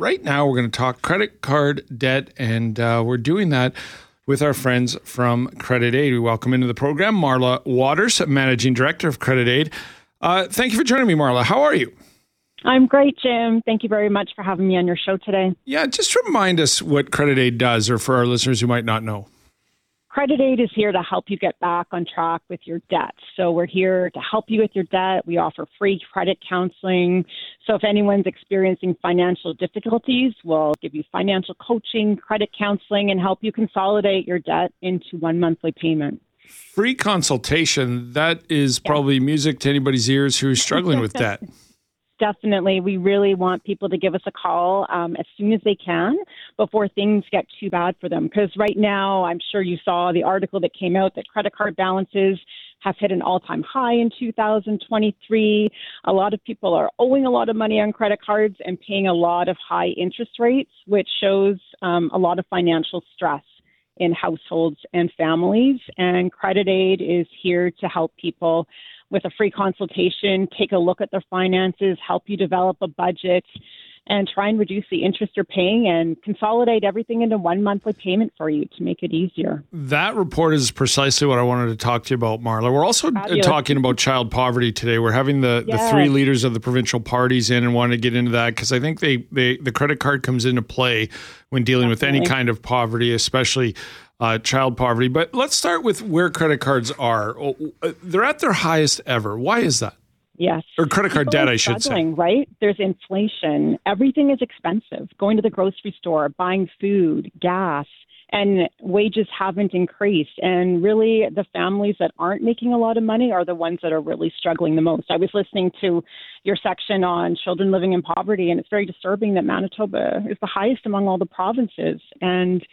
Right now, we're going to talk credit card debt, and uh, we're doing that with our friends from Credit Aid. We welcome into the program Marla Waters, Managing Director of Credit Aid. Uh, thank you for joining me, Marla. How are you? I'm great, Jim. Thank you very much for having me on your show today. Yeah, just remind us what Credit Aid does, or for our listeners who might not know. Credit Aid is here to help you get back on track with your debt. So we're here to help you with your debt. We offer free credit counseling. So if anyone's experiencing financial difficulties, we'll give you financial coaching, credit counseling, and help you consolidate your debt into one monthly payment. Free consultation, that is probably music to anybody's ears who's struggling with debt. Definitely. We really want people to give us a call um, as soon as they can before things get too bad for them. Because right now, I'm sure you saw the article that came out that credit card balances have hit an all time high in 2023. A lot of people are owing a lot of money on credit cards and paying a lot of high interest rates, which shows um, a lot of financial stress in households and families. And Credit Aid is here to help people with a free consultation, take a look at their finances, help you develop a budget, and try and reduce the interest you're paying and consolidate everything into one monthly payment for you to make it easier. That report is precisely what I wanted to talk to you about, Marla. We're also Fabulous. talking about child poverty today. We're having the, yes. the three leaders of the provincial parties in and want to get into that because I think they, they the credit card comes into play when dealing Definitely. with any kind of poverty, especially uh, child poverty. But let's start with where credit cards are. Oh, uh, they're at their highest ever. Why is that? Yes. Or credit card People debt, I should say. Right? There's inflation. Everything is expensive. Going to the grocery store, buying food, gas, and wages haven't increased. And really, the families that aren't making a lot of money are the ones that are really struggling the most. I was listening to your section on children living in poverty, and it's very disturbing that Manitoba is the highest among all the provinces. And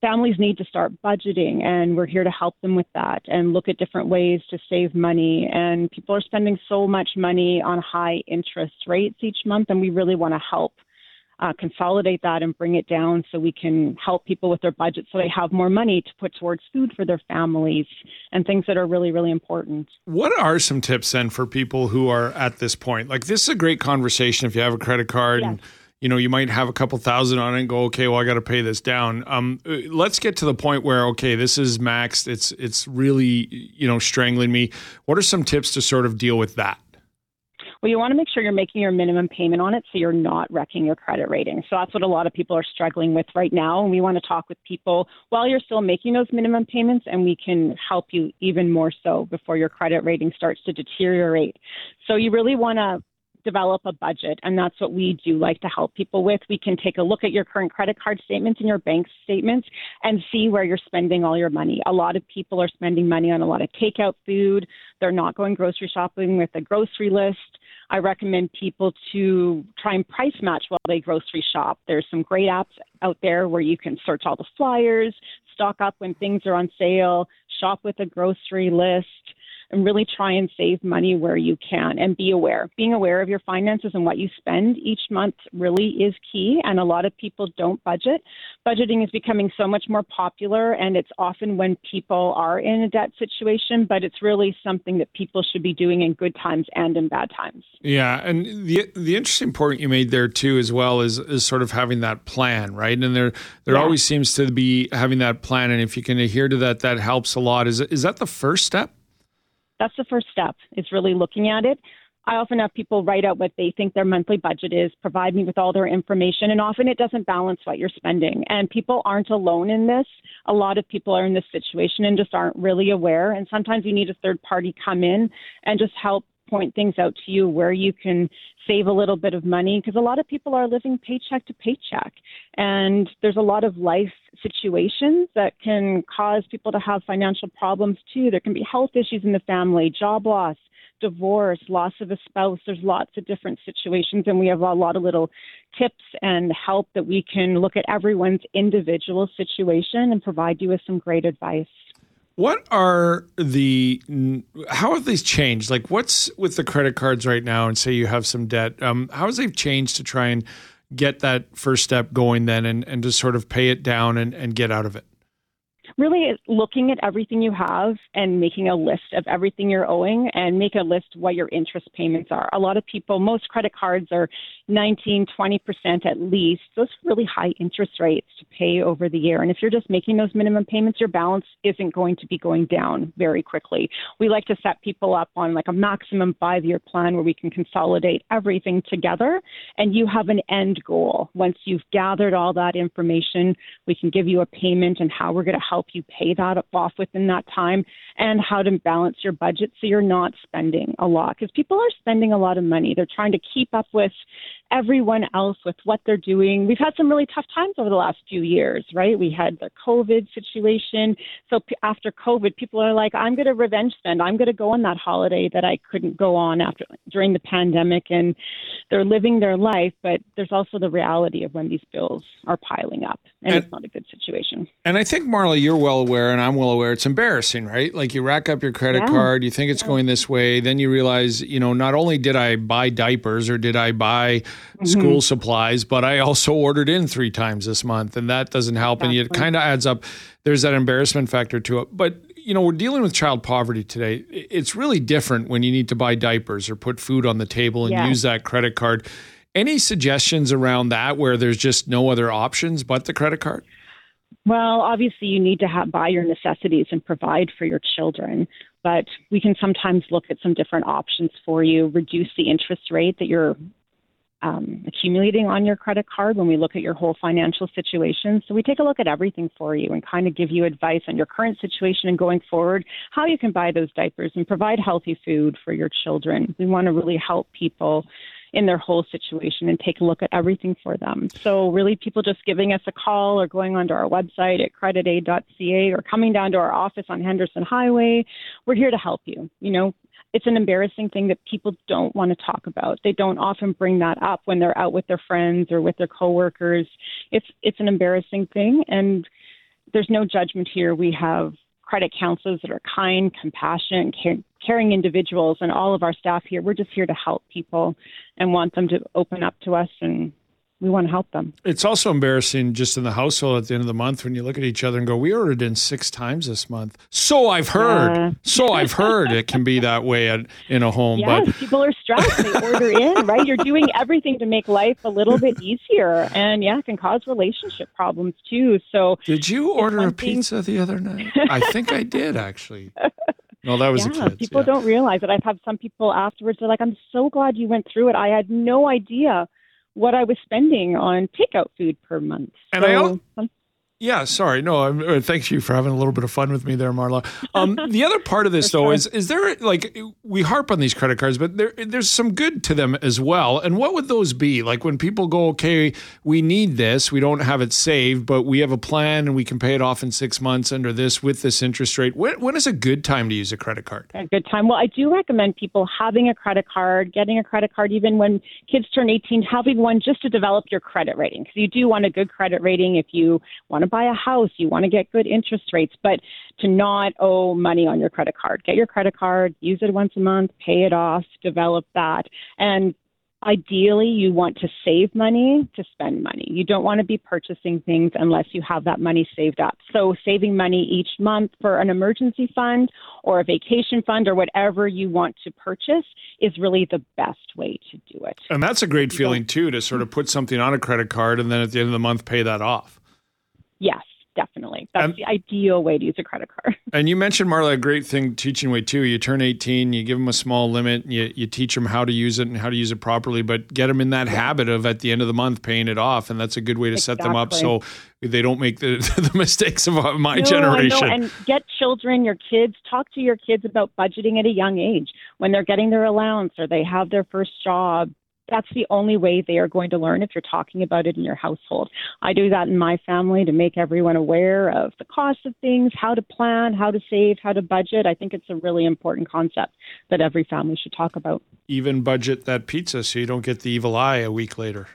families need to start budgeting and we're here to help them with that and look at different ways to save money. And people are spending so much money on high interest rates each month and we really want to help uh, consolidate that and bring it down so we can help people with their budget so they have more money to put towards food for their families and things that are really really important. What are some tips then for people who are at this point? Like this is a great conversation if you have a credit card yes. and you know, you might have a couple thousand on it and go, okay, well, I got to pay this down. Um, uh, let's get to the point where, okay, this is maxed. It's it's really you know strangling me. What are some tips to sort of deal with that? Well, you want to make sure you're making your minimum payment on it so you're not wrecking your credit rating. So that's what a lot of people are struggling with right now. And we want to talk with people while you're still making those minimum payments, and we can help you even more so before your credit rating starts to deteriorate. So you really want to develop a budget, and that's what we do like to help people with. We can take a look at your current credit card statements and your bank statements and see where you're spending all your money. A lot of people are spending money on a lot of takeout food. They're not going grocery shopping with a grocery list. I recommend people to try and price match while they grocery shop. There's some great apps out there where you can search all the flyers, stock up when things are on sale, shop with a grocery list and really try and save money where you can and be aware. Being aware of your finances and what you spend each month really is key. And a lot of people don't budget. Budgeting is becoming so much more popular, and it's often when people are in a debt situation, but it's really something that people should be doing in good times and in bad times. Yeah. And the the interesting point you made there too as well is is sort of having that plan, right? And there there yeah. always seems to be having that plan. And if you can adhere to that, that helps a lot. Is is that the first step? That's the first step, is really looking at it. I often have people write out what they think their monthly budget is, provide me with all their information, and often it doesn't balance what you're spending. And people aren't alone in this. A lot of people are in this situation and just aren't really aware. And sometimes you need a third party come in and just help point things out to you where you can save a little bit of money because a lot of people are living paycheck to paycheck. And there's a lot of life situations that can cause people to have financial problems too. There can be health issues in the family job loss divorce loss of a spouse. There's lots of different situations and we have a lot of little tips and help that we can look at everyone's individual situation and provide you with some great advice what are the how have these changed? Like, what's with the credit cards right now? And say you have some debt, um, how has they changed to try and get that first step going then, and and to sort of pay it down and and get out of it? Really looking at everything you have and making a list of everything you're owing and make a list what your interest payments are. A lot of people, most credit cards are 19, 20% at least. Those really high interest rates to pay over the year. And if you're just making those minimum payments, your balance isn't going to be going down very quickly. We like to set people up on like a maximum five year plan where we can consolidate everything together and you have an end goal. Once you've gathered all that information, we can give you a payment and how we're going to help you pay that off within that time and how to balance your budget so you're not spending a lot because people are spending a lot of money. They're trying to keep up with everyone else with what they're doing. We've had some really tough times over the last few years, right? We had the COVID situation. So p- after COVID, people are like, I'm going to revenge spend. I'm going to go on that holiday that I couldn't go on after during the pandemic and they're living their life, but there's also the reality of when these bills are piling up and, and it's not a good situation. And I think Marla, you're well aware and I'm well aware it's embarrassing, right? Like you rack up your credit yeah. card, you think it's yeah. going this way, then you realize, you know, not only did I buy diapers or did I buy mm-hmm. school supplies, but I also ordered in three times this month, and that doesn't help. Exactly. And it kind of adds up. There's that embarrassment factor to it. But you know, we're dealing with child poverty today. It's really different when you need to buy diapers or put food on the table and use that credit card. Any suggestions around that where there's just no other options but the credit card? Well, obviously, you need to have, buy your necessities and provide for your children, but we can sometimes look at some different options for you, reduce the interest rate that you're um, accumulating on your credit card when we look at your whole financial situation. So we take a look at everything for you and kind of give you advice on your current situation and going forward, how you can buy those diapers and provide healthy food for your children. We want to really help people in their whole situation and take a look at everything for them. So really people just giving us a call or going onto our website at creditaid.ca or coming down to our office on Henderson Highway, we're here to help you. You know, it's an embarrassing thing that people don't want to talk about. They don't often bring that up when they're out with their friends or with their coworkers. It's it's an embarrassing thing and there's no judgment here. We have credit counselors that are kind, compassionate, caring individuals and all of our staff here. We're just here to help people and want them to open up to us and we want to help them. It's also embarrassing just in the household at the end of the month when you look at each other and go, "We ordered in six times this month." So I've heard. Uh, so I've heard it can be that way at, in a home. Yes, but people are stressed. They order in, right? You're doing everything to make life a little bit easier, and yeah, it can cause relationship problems too. So, did you order a pizza the other night? I think I did actually. No, that was yeah, a kid. People yeah. don't realize it. I've had some people afterwards. They're like, "I'm so glad you went through it. I had no idea." what I was spending on takeout food per month. And so, I, yeah, sorry. No, I'm, uh, thank you for having a little bit of fun with me there, Marla. Um, the other part of this, though, sure. is is there like we harp on these credit cards, but there there's some good to them as well. And what would those be? Like when people go, okay, we need this, we don't have it saved, but we have a plan and we can pay it off in six months under this with this interest rate. When, when is a good time to use a credit card? A good time. Well, I do recommend people having a credit card, getting a credit card, even when kids turn 18, having one just to develop your credit rating because you do want a good credit rating if you want to buy a house, you want to get good interest rates, but to not owe money on your credit card. Get your credit card, use it once a month, pay it off, develop that. And ideally you want to save money to spend money. You don't want to be purchasing things unless you have that money saved up. So saving money each month for an emergency fund or a vacation fund or whatever you want to purchase is really the best way to do it. And that's a great feeling too to sort of put something on a credit card and then at the end of the month pay that off. Yes, definitely. That's and, the ideal way to use a credit card. And you mentioned, Marla, a great thing teaching way too. You turn 18, you give them a small limit, and you, you teach them how to use it and how to use it properly, but get them in that habit of at the end of the month paying it off. And that's a good way to exactly. set them up so they don't make the, the mistakes of uh, my no, generation. And get children, your kids, talk to your kids about budgeting at a young age when they're getting their allowance or they have their first job that's the only way they are going to learn if you're talking about it in your household. I do that in my family to make everyone aware of the cost of things, how to plan, how to save, how to budget. I think it's a really important concept that every family should talk about. Even budget that pizza so you don't get the evil eye a week later.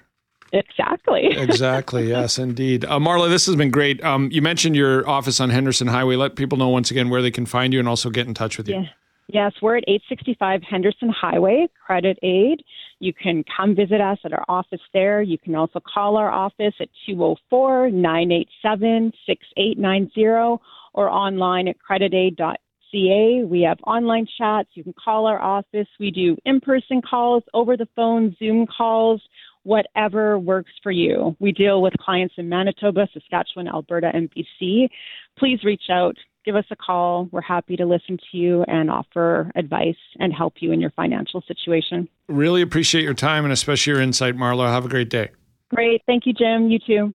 Exactly. exactly. Yes, indeed. Uh, Marla, this has been great. Um, you mentioned your office on Henderson Highway. Let people know once again where they can find you and also get in touch with you. Yeah. Yes, we're at 865 Henderson Highway, Credit Aid. You can come visit us at our office there. You can also call our office at 204 987 6890 or online at creditaid.ca. We have online chats. You can call our office. We do in person calls, over the phone, Zoom calls, whatever works for you. We deal with clients in Manitoba, Saskatchewan, Alberta, and BC. Please reach out give us a call. We're happy to listen to you and offer advice and help you in your financial situation. Really appreciate your time and especially your insight, Marla. Have a great day. Great. Thank you, Jim. You too.